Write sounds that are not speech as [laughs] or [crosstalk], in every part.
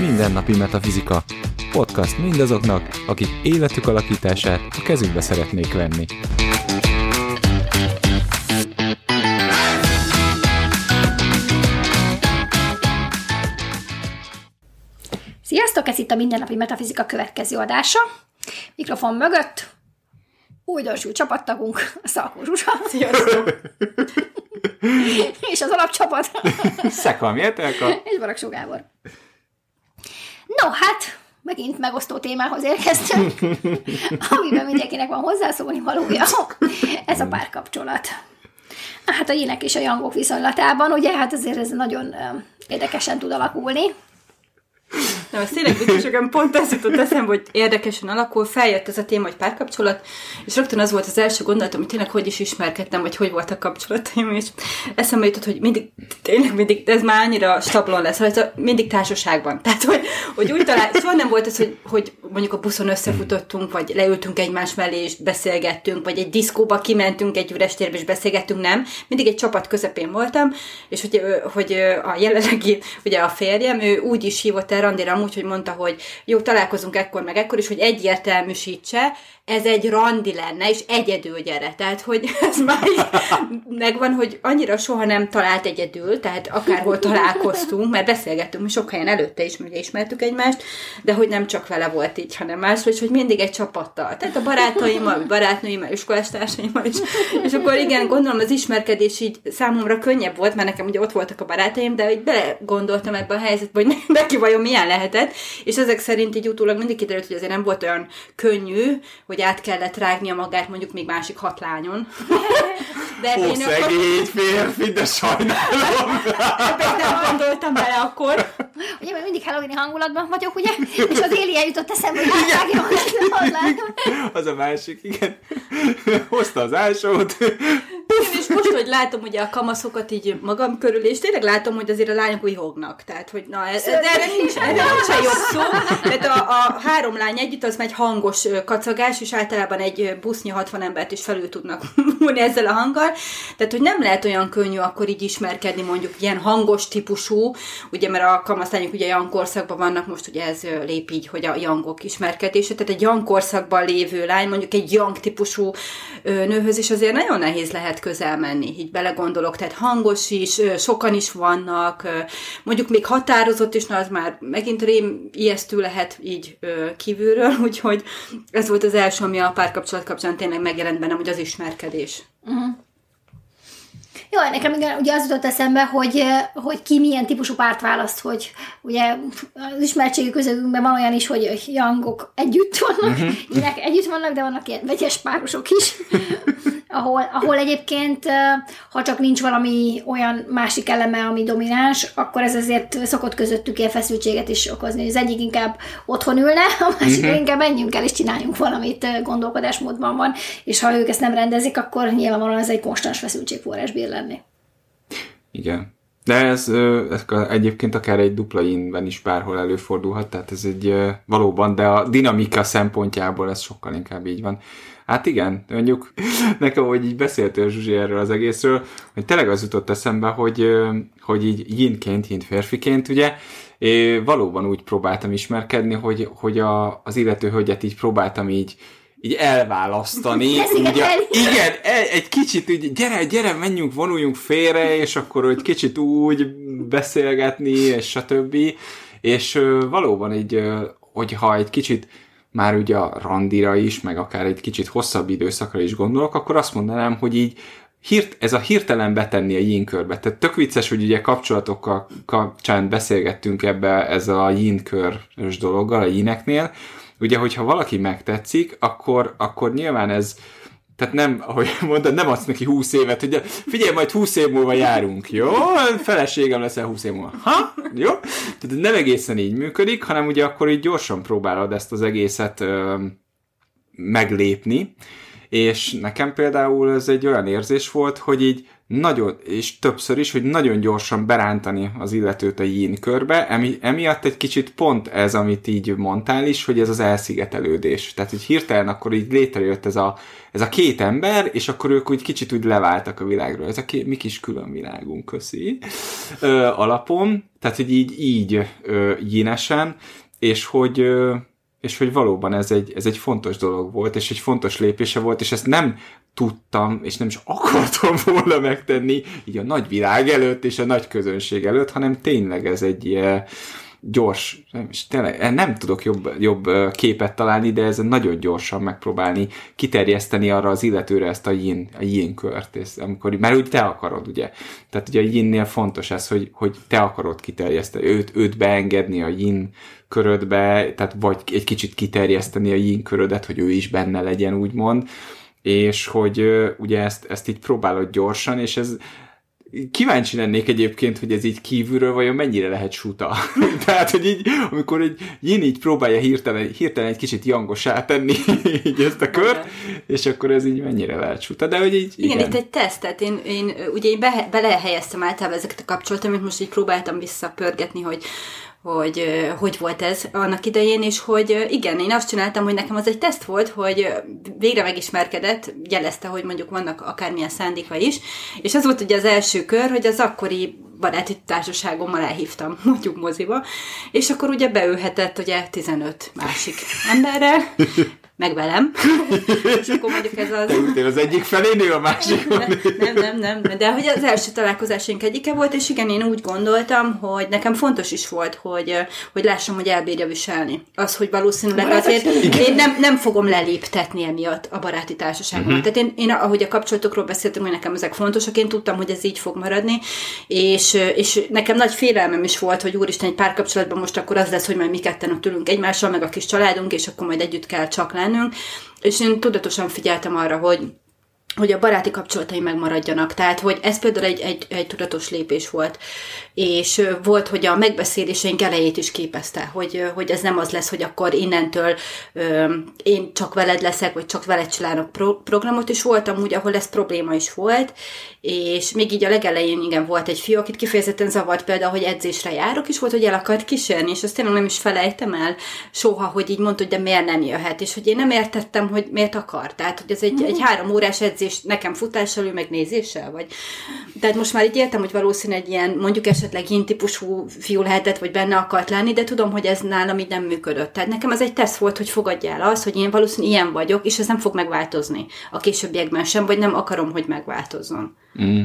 Mindennapi Metafizika. Podcast mindazoknak, akik életük alakítását a kezükbe szeretnék venni. Sziasztok, ez itt a Mindennapi Metafizika következő adása. Mikrofon mögött újdonsult csapattagunk, a Szalkó Zsuzsa. Sziasztok! és az alapcsapat. Szekal, miért és Baraksó Gábor. No, hát megint megosztó témához érkeztünk, amiben mindenkinek van hozzászólni valója. Ez a párkapcsolat. Hát a jének és a jangok viszonylatában, ugye, hát azért ez nagyon érdekesen tud alakulni. Nem, ez tényleg nekem pont ez jutott eszembe, hogy érdekesen alakul, feljött ez a téma, hogy párkapcsolat, és rögtön az volt az első gondolatom, hogy tényleg hogy is ismerkedtem, vagy hogy voltak kapcsolataim, és eszembe jutott, hogy mindig, tényleg mindig, ez már annyira stablon lesz, hogy mindig társaságban. Tehát, hogy, hogy úgy talál, soha nem volt ez, hogy, hogy mondjuk a buszon összefutottunk, vagy leültünk egymás mellé, és beszélgettünk, vagy egy diszkóba kimentünk egy üres térbe, és beszélgettünk, nem. Mindig egy csapat közepén voltam, és hogy, hogy a jelenlegi, ugye a férjem, ő úgy is hívott el randira amúgy, hogy mondta, hogy jó, találkozunk ekkor meg ekkor, és hogy egyértelműsítse, ez egy randi lenne, és egyedül gyere. Tehát, hogy [laughs] ez már így megvan, hogy annyira soha nem talált egyedül, tehát akárhol találkoztunk, mert beszélgettünk mi sok helyen előtte is, mert ismertük egymást, de hogy nem csak vele volt így, hanem más, és hogy mindig egy csapattal. Tehát a barátaimmal, barátnőimmel, iskolastársaimmal is. És akkor igen, gondolom az ismerkedés így számomra könnyebb volt, mert nekem ugye ott voltak a barátaim, de hogy belegondoltam ebbe a helyzetbe, hogy neki vajon milyen lehetett, és ezek szerint így utólag mindig kiderült, hogy azért nem volt olyan könnyű, hogy át kellett rágnia magát mondjuk még másik hat lányon. [laughs] De Ó, én szegény férfi, de sajnálom. Ebben nem gondoltam bele akkor. Ugye, mert mindig halloween hangulatban vagyok, ugye? És az Éli eljutott eszembe, hogy átrágja magát Az a másik, igen. Hozta az ásót. Én is most, hogy látom ugye a kamaszokat így magam körül, és tényleg látom, hogy azért a lányok hívognak. Tehát, hogy na, ez, de erre nincs, erre nincs jobb szó. Tehát a, a három lány együtt az megy hangos kacagás, és általában egy busznyi 60 embert is felül tudnak [laughs] múlni ezzel a hanggal. Tehát, hogy nem lehet olyan könnyű akkor így ismerkedni mondjuk ilyen hangos típusú, ugye mert a kamaszlányok ugye young korszakban vannak, most ugye ez lép így, hogy a youngok ismerkedése, tehát egy young korszakban lévő lány, mondjuk egy young típusú nőhöz is azért nagyon nehéz lehet közel menni, így belegondolok, tehát hangos is, sokan is vannak, mondjuk még határozott is, na az már megint rém ijesztő lehet így kívülről, [laughs] úgyhogy ez volt az első ami a párkapcsolat kapcsán tényleg megjelent bennem, hogy az ismerkedés. Uh-huh. Jó, nekem igen, ugye az jutott eszembe, hogy, hogy ki milyen típusú párt választ, hogy ugye az ismertségi közöttünkben van olyan is, hogy jangok együtt vannak, uh-huh. együtt vannak, de vannak ilyen vegyes párosok is, [laughs] ahol, ahol egyébként, ha csak nincs valami olyan másik eleme, ami domináns, akkor ez azért szokott közöttük ilyen feszültséget is okozni. Az egyik inkább otthon ülne, a másik uh-huh. inkább menjünk el és csináljunk valamit gondolkodásmódban van, és ha ők ezt nem rendezik, akkor nyilvánvalóan ez egy konstans feszültségforrás bír lenni. Igen. De ez, ez egyébként akár egy dupla inben is bárhol előfordulhat, tehát ez egy valóban, de a dinamika szempontjából ez sokkal inkább így van. Hát igen, mondjuk [laughs] nekem, hogy így beszéltél Zsuzsi erről az egészről, hogy tényleg az jutott eszembe, hogy, hogy így yinként, yin férfiként, ugye, én valóban úgy próbáltam ismerkedni, hogy, hogy a, az illető hölgyet így próbáltam így, így elválasztani. [laughs] ugye, igen, egy kicsit úgy, gyere, gyere, menjünk, vonuljunk félre, és akkor egy kicsit úgy beszélgetni, és stb. És valóban így, hogyha egy kicsit már ugye a randira is, meg akár egy kicsit hosszabb időszakra is gondolok, akkor azt mondanám, hogy így hirt, ez a hirtelen betenni a yin körbe. Tehát tök vicces, hogy ugye kapcsolatokkal kapcsán beszélgettünk ebbe ez a yin körös dologgal, a yineknél. Ugye, hogyha valaki megtetszik, akkor, akkor nyilván ez, tehát nem, ahogy mondtad, nem adsz neki 20 évet, hogy figyelj, majd 20 év múlva járunk, jó? Feleségem leszel 20 év múlva. Ha? Jó? Tehát nem egészen így működik, hanem ugye akkor így gyorsan próbálod ezt az egészet ö, meglépni, és nekem például ez egy olyan érzés volt, hogy így nagyon, és többször is, hogy nagyon gyorsan berántani az illetőt a yin körbe, emi, emiatt egy kicsit pont ez, amit így mondtál is, hogy ez az elszigetelődés. Tehát, hogy hirtelen akkor így létrejött ez a, ez a két ember, és akkor ők úgy kicsit úgy leváltak a világról. Ez a két, mi kis külön világunk, köszi, ö, alapon. Tehát, hogy így, így ö, yinesen, és hogy ö, és hogy valóban ez egy, ez egy fontos dolog volt, és egy fontos lépése volt, és ezt nem tudtam, és nem is akartam [laughs] volna megtenni így a nagy világ előtt, és a nagy közönség előtt, hanem tényleg ez egy ilyen gyors, és tényleg eh, nem tudok jobb, jobb képet találni, de ez nagyon gyorsan megpróbálni kiterjeszteni arra az illetőre ezt a yin, a yin kört, és amikor, mert úgy te akarod, ugye. Tehát ugye a yinnél fontos ez, hogy, hogy te akarod kiterjeszteni, őt, őt beengedni a yin körödbe, tehát vagy egy kicsit kiterjeszteni a yin körödet, hogy ő is benne legyen, úgymond, és hogy ugye ezt, ezt így próbálod gyorsan, és ez kíváncsi lennék egyébként, hogy ez így kívülről vajon mennyire lehet suta. [laughs] Tehát, hogy így, amikor egy Yin így próbálja hirtelen, hirtelen egy kicsit jangosá tenni [laughs] így ezt a kört, és akkor ez így mennyire lehet suta. De hogy így, igen. igen itt egy teszt, tehát én, én ugye én be, belehelyeztem általában ezeket a kapcsolatokat, most így próbáltam visszapörgetni, hogy hogy hogy volt ez annak idején, és hogy igen, én azt csináltam, hogy nekem az egy teszt volt, hogy végre megismerkedett, jelezte, hogy mondjuk vannak akármilyen szándéka is, és az volt ugye az első kör, hogy az akkori baráti társaságommal elhívtam, [laughs] mondjuk moziba, és akkor ugye beülhetett ugye 15 másik emberre, meg velem. [laughs] és akkor mondjuk ez az... Te az egyik felé, nő a másik nem, nem, nem, nem, de hogy az első találkozásunk egyike volt, és igen, én úgy gondoltam, hogy nekem fontos is volt, hogy, hogy lássam, hogy elbírja viselni. Az, hogy valószínűleg azért én nem, nem fogom leléptetni emiatt a baráti társaságomat. Uh-huh. Tehát én, én, ahogy a kapcsolatokról beszéltünk, hogy nekem ezek fontosak, én tudtam, hogy ez így fog maradni, és, és nekem nagy félelmem is volt, hogy úristen, egy párkapcsolatban most akkor az lesz, hogy majd mi ketten ott ülünk egymással, meg a kis családunk, és akkor majd együtt kell csak lenni bennünk, és én tudatosan figyeltem arra, hogy hogy a baráti kapcsolatai megmaradjanak. Tehát, hogy ez például egy, egy, egy tudatos lépés volt. És volt, hogy a megbeszéléseink elejét is képezte, hogy, hogy ez nem az lesz, hogy akkor innentől ö, én csak veled leszek, vagy csak veled csinálok pro- programot, és voltam úgy, ahol ez probléma is volt, és még így a legelején igen volt egy fiú, akit kifejezetten zavart például, hogy edzésre járok, és volt, hogy el akart kísérni, és azt tényleg nem is felejtem el soha, hogy így mondta, hogy de miért nem jöhet, és hogy én nem értettem, hogy miért akar. Tehát, hogy ez egy, egy három órás edzés nekem futással, ő meg nézéssel, vagy... Tehát most már így értem, hogy valószínűleg egy ilyen, mondjuk esetleg ilyen típusú fiú lehetett, vagy benne akart lenni, de tudom, hogy ez nálam így nem működött. Tehát nekem ez egy teszt volt, hogy fogadjál az, hogy én valószínűleg ilyen vagyok, és ez nem fog megváltozni a későbbiekben sem, vagy nem akarom, hogy megváltozzon. Mm.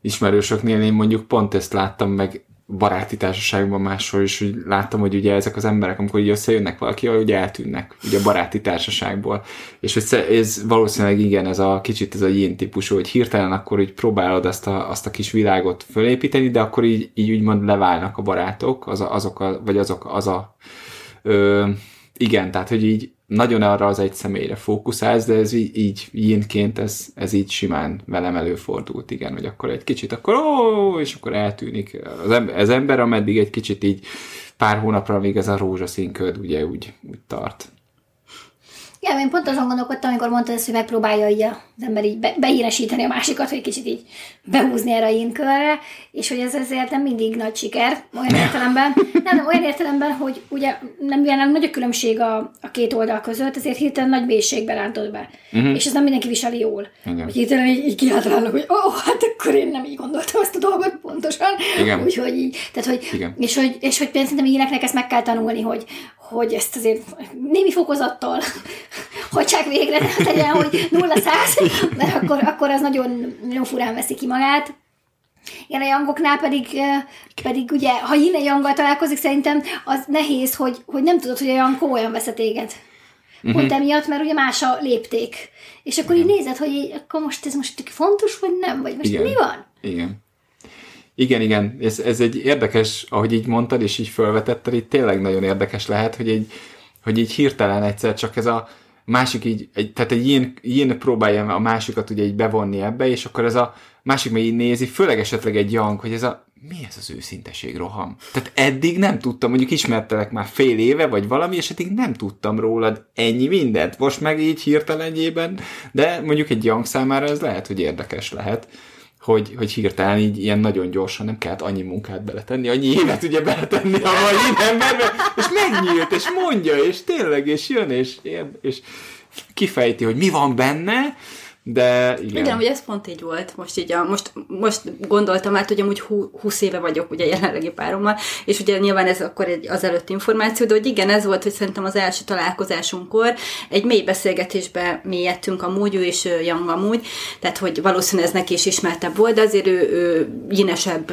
Ismerősöknél én mondjuk pont ezt láttam meg baráti társaságban máshol is, hogy láttam, hogy ugye ezek az emberek, amikor így összejönnek valakivel, ugye eltűnnek, ugye a baráti társaságból. És hogy ez valószínűleg igen, ez a kicsit ez a ilyen típusú, hogy hirtelen akkor így próbálod azt a, azt a kis világot fölépíteni, de akkor így, így úgymond leválnak a barátok, az a, azok a, vagy azok az a ö, igen, tehát hogy így nagyon arra az egy személyre fókuszálsz, de ez így, így ilyenként ez, ez így simán velem előfordult, igen, hogy akkor egy kicsit, akkor ó, és akkor eltűnik az ember, az ember ameddig egy kicsit így pár hónapra, még ez a rózsaszín köd ugye úgy, úgy tart. Igen, én pont azon gondolkodtam, amikor mondtad ezt, hogy megpróbálja így az ember így be, beíresíteni a másikat, hogy kicsit így behúzni erre a inkörre, és hogy ez ezért nem mindig nagy siker, olyan értelemben. Nem, nem olyan értelemben, hogy ugye nem olyan nagy a különbség a, a két oldal között, ezért hirtelen nagy mélységbe rántod be. Uh-huh. És ez nem mindenki viseli jól. Igen. Hogy hirtelen így, így kiáltalálnak, hogy ó, oh, hát akkor én nem így gondoltam ezt a dolgot pontosan. Igen. Úgyhogy így, tehát hogy, Igen. és hogy, és hogy szerintem ilyeneknek ezt meg kell tanulni, hogy, hogy ezt azért némi fokozattal hagyják végre, tehát legyen, hogy 0 száz, mert akkor, akkor az nagyon, nagyon furán veszi ki magát. Igen, a jangoknál pedig, pedig ugye, ha innen janggal találkozik, szerintem az nehéz, hogy, hogy nem tudod, hogy a jang olyan vesz téged. Uh-huh. Pont emiatt, mert ugye más a lépték. És akkor Igen. így nézed, hogy így, akkor most ez most fontos, vagy nem? Vagy most Igen. mi van? Igen. Igen, igen, ez, ez egy érdekes, ahogy így mondtad, és így felvetetted, itt tényleg nagyon érdekes lehet, hogy, egy, hogy így hirtelen egyszer csak ez a másik így, egy, tehát egy ilyen, próbálja a másikat ugye így bevonni ebbe, és akkor ez a másik meg így nézi, főleg esetleg egy yang, hogy ez a mi ez az őszinteség roham? Tehát eddig nem tudtam, mondjuk ismertelek már fél éve, vagy valami, és eddig nem tudtam rólad ennyi mindent. Most meg így hirtelenjében, de mondjuk egy yang számára ez lehet, hogy érdekes lehet hogy, hogy hirtelen így ilyen nagyon gyorsan nem kellett annyi munkát beletenni, annyi évet ugye beletenni a mai emberbe, és megnyílt, és mondja, és tényleg, és jön, és, és kifejti, hogy mi van benne, de igen. Igen, hogy ez pont így volt. Most így a, most, most gondoltam át, hogy amúgy 20 éve vagyok ugye jelenlegi párommal, és ugye nyilván ez akkor egy az előtt információ, de hogy igen, ez volt, hogy szerintem az első találkozásunkkor egy mély beszélgetésbe mélyedtünk amúgy, ő és Yang amúgy, tehát hogy valószínűleg ez neki is ismertebb volt, de azért ő, ő jinesebb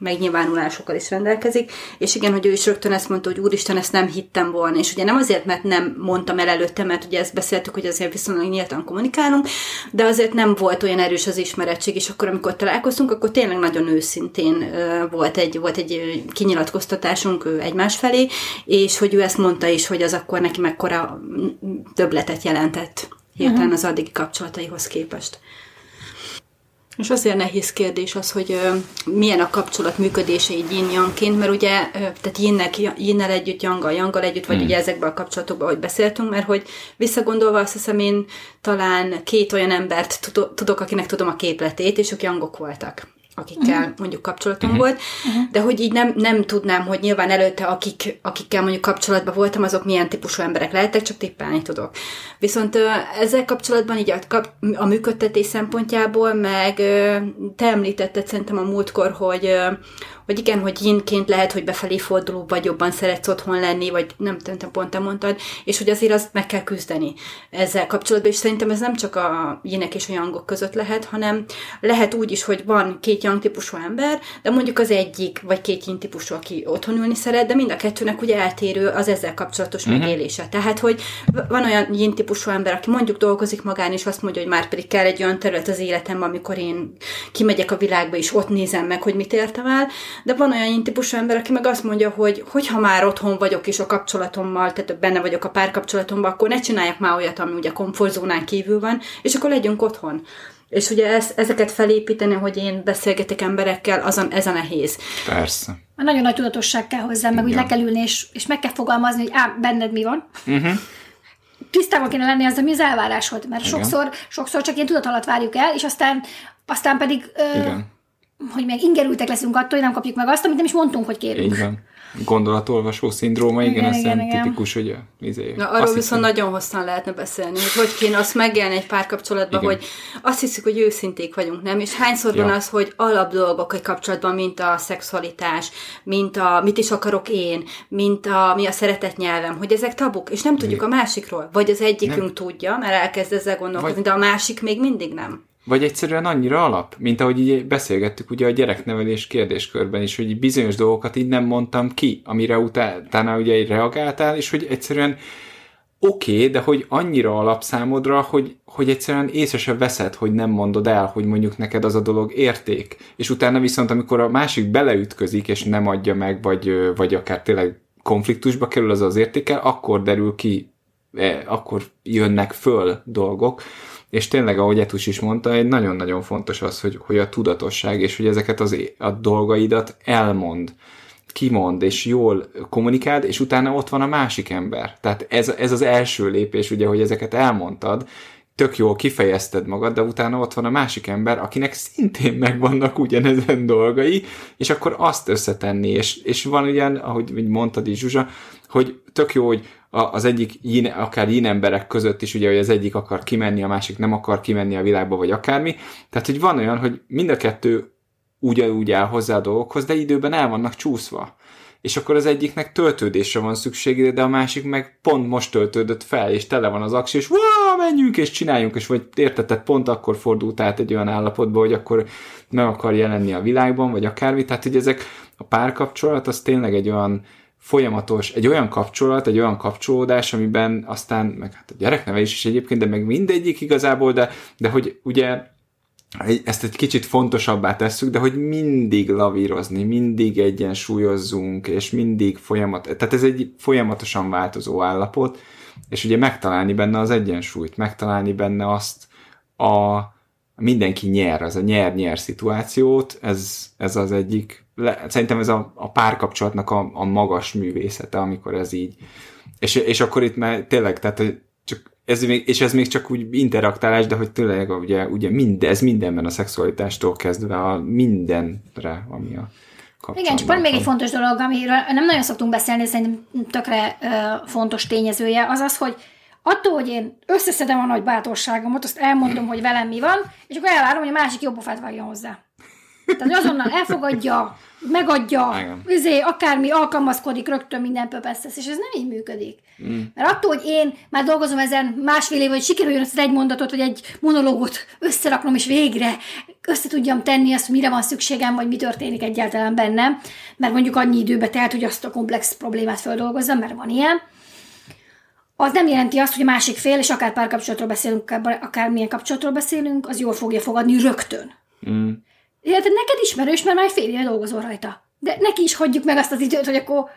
megnyilvánulásokkal is rendelkezik, és igen, hogy ő is rögtön ezt mondta, hogy úristen, ezt nem hittem volna, és ugye nem azért, mert nem mondtam el előtte, mert ugye ezt beszéltük, hogy azért viszonylag nyíltan kommunikálunk, de azért nem volt olyan erős az ismerettség, és akkor, amikor találkoztunk, akkor tényleg nagyon őszintén volt egy, volt egy kinyilatkoztatásunk egymás felé, és hogy ő ezt mondta is, hogy az akkor neki mekkora többletet jelentett hirtelen uh-huh. az addigi kapcsolataihoz képest. És azért nehéz kérdés az, hogy milyen a kapcsolat működése így yin mert ugye, tehát yinnek, yinnel együtt, yanggal, yanggal együtt, vagy hmm. ugye ezekben a kapcsolatokban, ahogy beszéltünk, mert hogy visszagondolva azt hiszem én talán két olyan embert tudok, akinek tudom a képletét, és ők yangok voltak akikkel uh-huh. mondjuk kapcsolatom uh-huh. volt, uh-huh. de hogy így nem, nem tudnám, hogy nyilván előtte, akik, akikkel mondjuk kapcsolatban voltam, azok milyen típusú emberek lehettek, csak tippelni tudok. Viszont ezzel kapcsolatban így a, a működtetés szempontjából, meg te említetted szerintem a múltkor, hogy, hogy igen, hogy yinként lehet, hogy befelé forduló, vagy jobban szeretsz otthon lenni, vagy nem tudom, pont te mondtad, és hogy azért azt meg kell küzdeni ezzel kapcsolatban, és szerintem ez nem csak a yinek és a yangok között lehet, hanem lehet úgy is, hogy van két yang típusú ember, de mondjuk az egyik, vagy két yin típusú, aki otthon ülni szeret, de mind a kettőnek ugye eltérő az ezzel kapcsolatos uh-huh. megélése. Tehát, hogy van olyan yin típusú ember, aki mondjuk dolgozik magán, és azt mondja, hogy már pedig kell egy olyan terület az életemben, amikor én kimegyek a világba, és ott nézem meg, hogy mit értem el, de van olyan típusú ember, aki meg azt mondja, hogy hogyha már otthon vagyok és a kapcsolatommal, tehát benne vagyok a párkapcsolatomban, akkor ne csináljak már olyat, ami ugye komfortzónán kívül van, és akkor legyünk otthon. És ugye ezt, ezeket felépíteni, hogy én beszélgetek emberekkel, azon ez a nehéz. Persze. Nagyon nagy tudatosság kell hozzá, meg úgy le kell ülni, és, és meg kell fogalmazni, hogy á, benned mi van. Uh-huh. Tisztában kéne lenni az, ami az elvárás volt, mert sokszor, sokszor csak ilyen tudat alatt várjuk el, és aztán, aztán pedig ö, Igen hogy még ingerültek leszünk attól, hogy nem kapjuk meg azt, amit nem is mondtunk, hogy kérünk. Így van. Gondolatolvasó szindróma, igen, igen, igen, igen. tipikus, hogy izé, Na, arról viszont hiszem. nagyon hosszan lehetne beszélni, hogy hogy kéne azt megélni egy párkapcsolatban, hogy azt hiszük, hogy őszinték vagyunk, nem? És hányszor ja. van az, hogy alap dolgok egy kapcsolatban, mint a szexualitás, mint a mit is akarok én, mint a mi a szeretet nyelvem, hogy ezek tabuk, és nem tudjuk igen. a másikról. Vagy az egyikünk nem. tudja, mert elkezd ezzel gondolkozni, Vagy... de a másik még mindig nem. Vagy egyszerűen annyira alap, mint ahogy így beszélgettük ugye a gyereknevelés kérdéskörben is, hogy bizonyos dolgokat így nem mondtam ki, amire utána ugye így reagáltál, és hogy egyszerűen oké, okay, de hogy annyira alapszámodra, hogy, hogy egyszerűen észre sem veszed, hogy nem mondod el, hogy mondjuk neked az a dolog érték. És utána viszont, amikor a másik beleütközik, és nem adja meg, vagy, vagy akár tényleg konfliktusba kerül az az értékel, akkor derül ki, e, akkor jönnek föl dolgok, és tényleg, ahogy Etus is mondta, egy nagyon-nagyon fontos az, hogy, hogy a tudatosság, és hogy ezeket az, a dolgaidat elmond, kimond, és jól kommunikáld, és utána ott van a másik ember. Tehát ez, ez az első lépés, ugye, hogy ezeket elmondtad, tök jól kifejezted magad, de utána ott van a másik ember, akinek szintén megvannak ugyanezen dolgai, és akkor azt összetenni, és, és van ugyan, ahogy mondtad is, Zsuzsa, hogy tök jó, hogy az egyik yin, akár yin emberek között is, ugye, hogy az egyik akar kimenni, a másik nem akar kimenni a világba, vagy akármi. Tehát, hogy van olyan, hogy mind a kettő ugyanúgy áll hozzá a dolgokhoz, de időben el vannak csúszva. És akkor az egyiknek töltődésre van szüksége, de a másik meg pont most töltődött fel, és tele van az aksi, és menjünk, és csináljunk, és vagy értetett, pont akkor fordult át egy olyan állapotba, hogy akkor meg akar jelenni a világban, vagy akármi. Tehát, hogy ezek a párkapcsolat az tényleg egy olyan folyamatos, egy olyan kapcsolat, egy olyan kapcsolódás, amiben aztán, meg hát a gyereknevelés is egyébként, de meg mindegyik igazából, de, de hogy ugye ezt egy kicsit fontosabbá tesszük, de hogy mindig lavírozni, mindig egyensúlyozzunk, és mindig folyamat, tehát ez egy folyamatosan változó állapot, és ugye megtalálni benne az egyensúlyt, megtalálni benne azt a mindenki nyer, az a nyer-nyer szituációt, ez, ez az egyik le, szerintem ez a, a párkapcsolatnak a, a magas művészete, amikor ez így. És, és akkor itt már tényleg, tehát csak ez még, és ez még csak úgy interaktálás, de hogy tényleg ugye, ugye mindez mindenben a szexualitástól kezdve a mindenre, ami a igen, csak van még egy fontos dolog, amiről nem nagyon szoktunk beszélni, szerintem tökre uh, fontos tényezője, az az, hogy attól, hogy én összeszedem a nagy bátorságomat, azt elmondom, hogy velem mi van, és akkor elvárom, hogy a másik jobb pofát vágjon hozzá. Tehát azonnal elfogadja, megadja, üzé, akármi alkalmazkodik, rögtön minden pöpesz és ez nem így működik. Mm. Mert attól, hogy én már dolgozom ezen másfél év, hogy sikerüljön az egy mondatot, vagy egy monológot összeraknom, és végre össze tudjam tenni azt, hogy mire van szükségem, vagy mi történik egyáltalán bennem, mert mondjuk annyi időbe telt, hogy azt a komplex problémát feldolgozzam, mert van ilyen, az nem jelenti azt, hogy a másik fél, és akár párkapcsolatról beszélünk, akár milyen kapcsolatról beszélünk, az jól fogja fogadni rögtön. Mm. Hát neked ismerős, mert már fél éve dolgozol rajta. De neki is hagyjuk meg azt az időt, hogy akkor,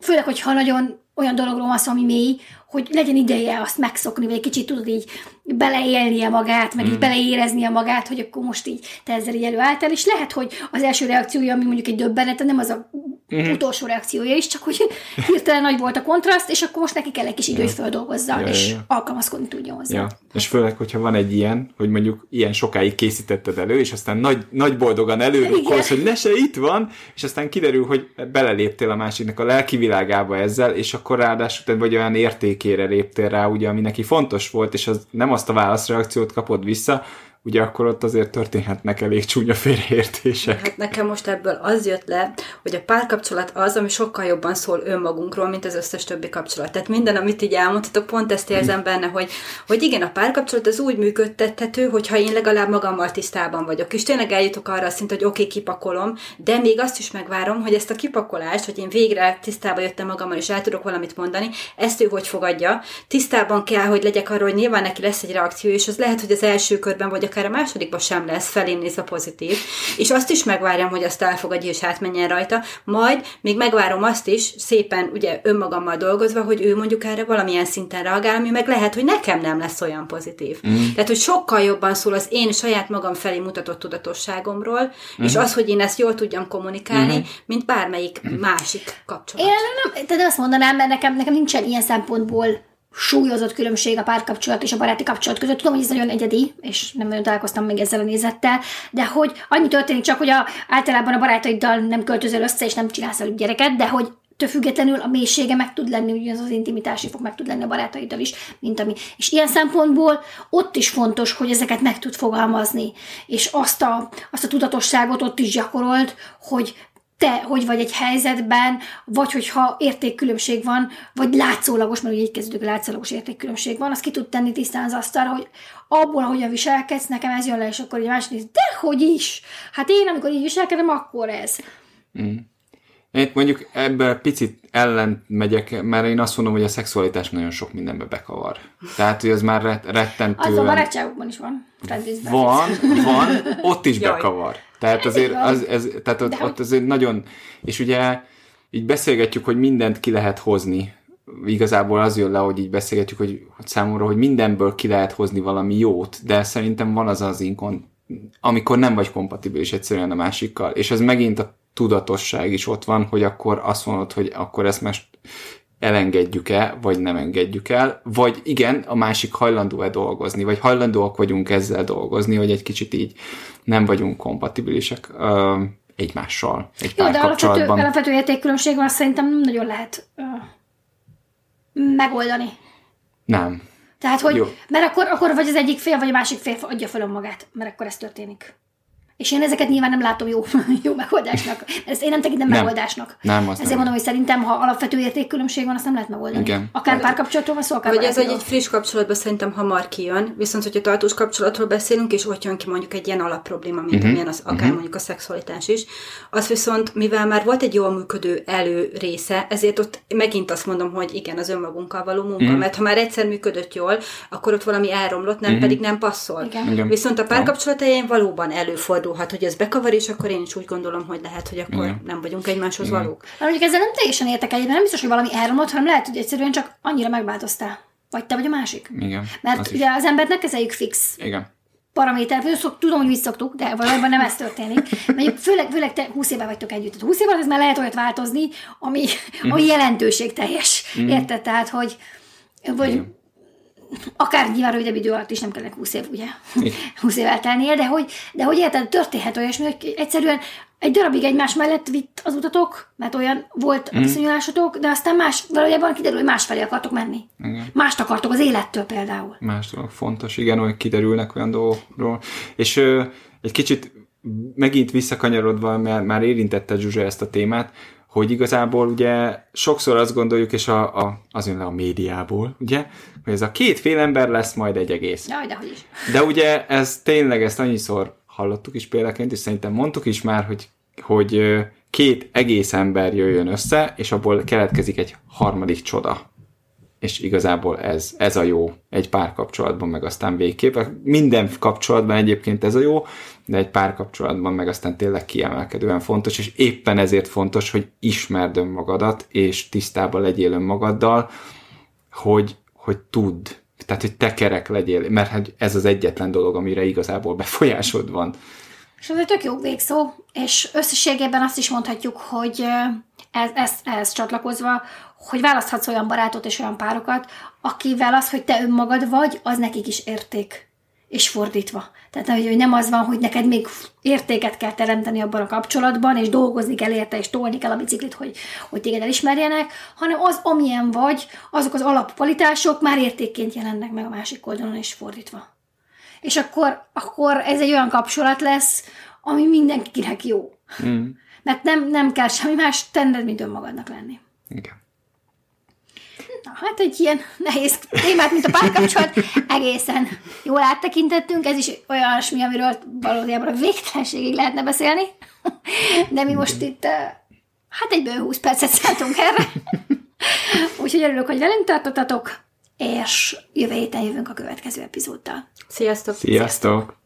főleg, hogyha nagyon olyan dologról van szó, ami mély, hogy legyen ideje azt megszokni, vagy egy kicsit tudod így beleélnie magát, meg mm. így beleéreznie magát, hogy akkor most így te ezzel így előálltál, és lehet, hogy az első reakciója, ami mondjuk egy döbbenet, nem az a mm. utolsó reakciója is, csak hogy [laughs] hirtelen nagy volt a kontraszt, és akkor most neki kell egy kis idő, hogy földolgozza, ja, és ja, ja. alkalmazkodni tudjon hozzá. Ja. És főleg, hogyha van egy ilyen, hogy mondjuk ilyen sokáig készítetted elő, és aztán nagy, nagy boldogan előrukkolsz, hogy ne se itt van, és aztán kiderül, hogy beleléptél a másiknak a lelki világába ezzel, és akkor ráadásul vagy olyan érték értékére léptél rá, ugye, ami neki fontos volt, és az nem azt a válaszreakciót kapod vissza, ugye akkor ott azért történhetnek elég csúnya félreértések. Hát nekem most ebből az jött le, hogy a párkapcsolat az, ami sokkal jobban szól önmagunkról, mint az összes többi kapcsolat. Tehát minden, amit így elmondhatok, pont ezt érzem benne, hogy, hogy igen, a párkapcsolat az úgy működtethető, hogyha én legalább magammal tisztában vagyok, és tényleg eljutok arra a szint, hogy oké, okay, kipakolom, de még azt is megvárom, hogy ezt a kipakolást, hogy én végre tisztába jöttem magammal, és el tudok valamit mondani, ezt ő hogy fogadja. Tisztában kell, hogy legyek arról, hogy nyilván neki lesz egy reakció, és az lehet, hogy az első körben vagy akár a másodikban sem lesz felén nézve pozitív, és azt is megvárjam, hogy azt elfogadja és átmenjen rajta, majd még megvárom azt is, szépen ugye önmagammal dolgozva, hogy ő mondjuk erre valamilyen szinten reagál, ami meg lehet, hogy nekem nem lesz olyan pozitív. Mm. Tehát, hogy sokkal jobban szól az én saját magam felé mutatott tudatosságomról, mm. és az, hogy én ezt jól tudjam kommunikálni, mm. mint bármelyik másik kapcsolat. Én nem, tehát azt mondanám, mert nekem, nekem nincsen ilyen szempontból súlyozott különbség a párkapcsolat és a baráti kapcsolat között. Tudom, hogy ez nagyon egyedi, és nem nagyon találkoztam még ezzel a nézettel, de hogy annyi történik csak, hogy a, általában a barátaiddal nem költözöl össze, és nem csinálsz velük gyereket, de hogy től függetlenül a mélysége meg tud lenni, ugye az az intimitási fog meg tud lenni a barátaiddal is, mint ami. És ilyen szempontból ott is fontos, hogy ezeket meg tud fogalmazni, és azt a, azt a tudatosságot ott is gyakorolt, hogy te hogy vagy egy helyzetben, vagy hogyha értékkülönbség van, vagy látszólagos, mert ugye így kezdődik, látszólagos értékkülönbség van, azt ki tud tenni tisztán az asztalra, hogy abból, ahogyan viselkedsz, nekem ez jön le, és akkor egy másik néz, de hogy is? Hát én, amikor így viselkedem, akkor ez. Mm. Én mondjuk ebből picit ellen megyek, mert én azt mondom, hogy a szexualitás nagyon sok mindenbe bekavar. Tehát, hogy ez már rettentően... Az a barátságokban is van. Van, van, ott is bekavar. Tehát azért, az, ez, tehát ott, ott azért nagyon, és ugye így beszélgetjük, hogy mindent ki lehet hozni. Igazából az jön le, hogy így beszélgetjük, hogy, hogy számomra, hogy mindenből ki lehet hozni valami jót, de szerintem van az az inkon, amikor nem vagy kompatibilis egyszerűen a másikkal, és ez megint a tudatosság is ott van, hogy akkor azt mondod, hogy akkor ezt most elengedjük-e, vagy nem engedjük el, vagy igen, a másik hajlandó-e dolgozni, vagy hajlandóak vagyunk ezzel dolgozni, hogy egy kicsit így nem vagyunk kompatibilisek uh, egymással, egy Jó, de alapvető, alapvető értékkülönbség van, szerintem nem nagyon lehet uh, megoldani. Nem. Tehát, hogy, Jó. mert akkor, akkor vagy az egyik fél, vagy a másik fél adja fel magát, mert akkor ez történik. És én ezeket nyilván nem látom jó, [laughs] jó megoldásnak. Ezt én nem tekintem nem. megoldásnak. Nem, Ezért nem. mondom, hogy szerintem, ha alapvető értékkülönbség van, azt nem lehet megoldani. Igen. Akár párkapcsolatról van szó, akár Vagy ez egy, egy friss kapcsolatban szerintem hamar kijön, viszont hogyha tartós kapcsolatról beszélünk, és ott jön ki mondjuk egy ilyen alapprobléma, mint uh-huh. amilyen az, akár uh-huh. mondjuk a szexualitás is, az viszont, mivel már volt egy jól működő elő része, ezért ott megint azt mondom, hogy igen, az önmagunkkal való munka, uh-huh. mert ha már egyszer működött jól, akkor ott valami elromlott, nem uh-huh. pedig nem passzol. Igen. Igen. Viszont a párkapcsolat valóban előfordul előfordulhat, hogy ez bekavar, és akkor én is úgy gondolom, hogy lehet, hogy akkor Igen. nem vagyunk egymáshoz Igen. valók. Na, mondjuk ezzel nem teljesen értek egyet, nem biztos, hogy valami elromlott, hanem lehet, hogy egyszerűen csak annyira megváltoztál. Vagy te vagy a másik. Igen. Mert az ugye is. az embert ne kezeljük fix. Igen paraméter, szok, tudom, hogy visszoktuk, de valójában nem ez történik. Mert főleg, főleg te 20 éve vagytok együtt. 20 éve ez már lehet olyat változni, ami, ami jelentőség teljes. Mm. Érted? Tehát, hogy vagy akár nyilván rövidebb idő alatt is nem kellene 20 év, ugye? 20 [laughs] év eltelnie, de hogy, de hogy érted, történhet olyasmi, hogy egyszerűen egy darabig egymás mellett vitt az utatok, mert olyan volt a viszonyulásotok, de aztán más, valójában kiderül, hogy másfelé akartok menni. Igen. Mást akartok az élettől például. Más dolog fontos, igen, hogy kiderülnek olyan dolgokról. És ö, egy kicsit megint visszakanyarodva, mert már érintette Zsuzsa ezt a témát, hogy igazából ugye sokszor azt gondoljuk, és a, a, az jön le a médiából, ugye, hogy ez a két fél ember lesz majd egy egész. Jaj, de hogy is. De ugye ez tényleg, ezt annyiszor hallottuk is példaként, és szerintem mondtuk is már, hogy, hogy két egész ember jöjjön össze, és abból keletkezik egy harmadik csoda. És igazából ez, ez a jó egy párkapcsolatban, meg aztán végképp. Minden kapcsolatban egyébként ez a jó, de egy párkapcsolatban meg aztán tényleg kiemelkedően fontos, és éppen ezért fontos, hogy ismerd önmagadat, és tisztában legyél önmagaddal, hogy, hogy tudd, tehát, hogy te kerek legyél, mert hát ez az egyetlen dolog, amire igazából befolyásod van. És ez egy tök jó végszó, és összességében azt is mondhatjuk, hogy ez, ez, ehhez csatlakozva, hogy választhatsz olyan barátot és olyan párokat, akivel az, hogy te önmagad vagy, az nekik is érték. És fordítva. Tehát hogy nem az van, hogy neked még értéket kell teremteni abban a kapcsolatban, és dolgozni kell érte, és tolni kell a biciklit, hogy, hogy téged elismerjenek, hanem az, amilyen vagy, azok az alapkvalitások már értékként jelennek meg a másik oldalon, és fordítva. És akkor, akkor ez egy olyan kapcsolat lesz, ami mindenkinek jó. Mm. Mert nem, nem kell semmi más tenned, mint önmagadnak lenni. Igen. Hát egy ilyen nehéz témát, mint a párkapcsolat, egészen jól áttekintettünk, ez is olyasmi, amiről valójában a végtelenségig lehetne beszélni, de mi most itt, eh, hát egy bő 20 percet szálltunk erre. Úgyhogy örülök, hogy velünk tartottatok, és jövő héten jövünk a következő epizóddal. Sziasztok! Sziasztok!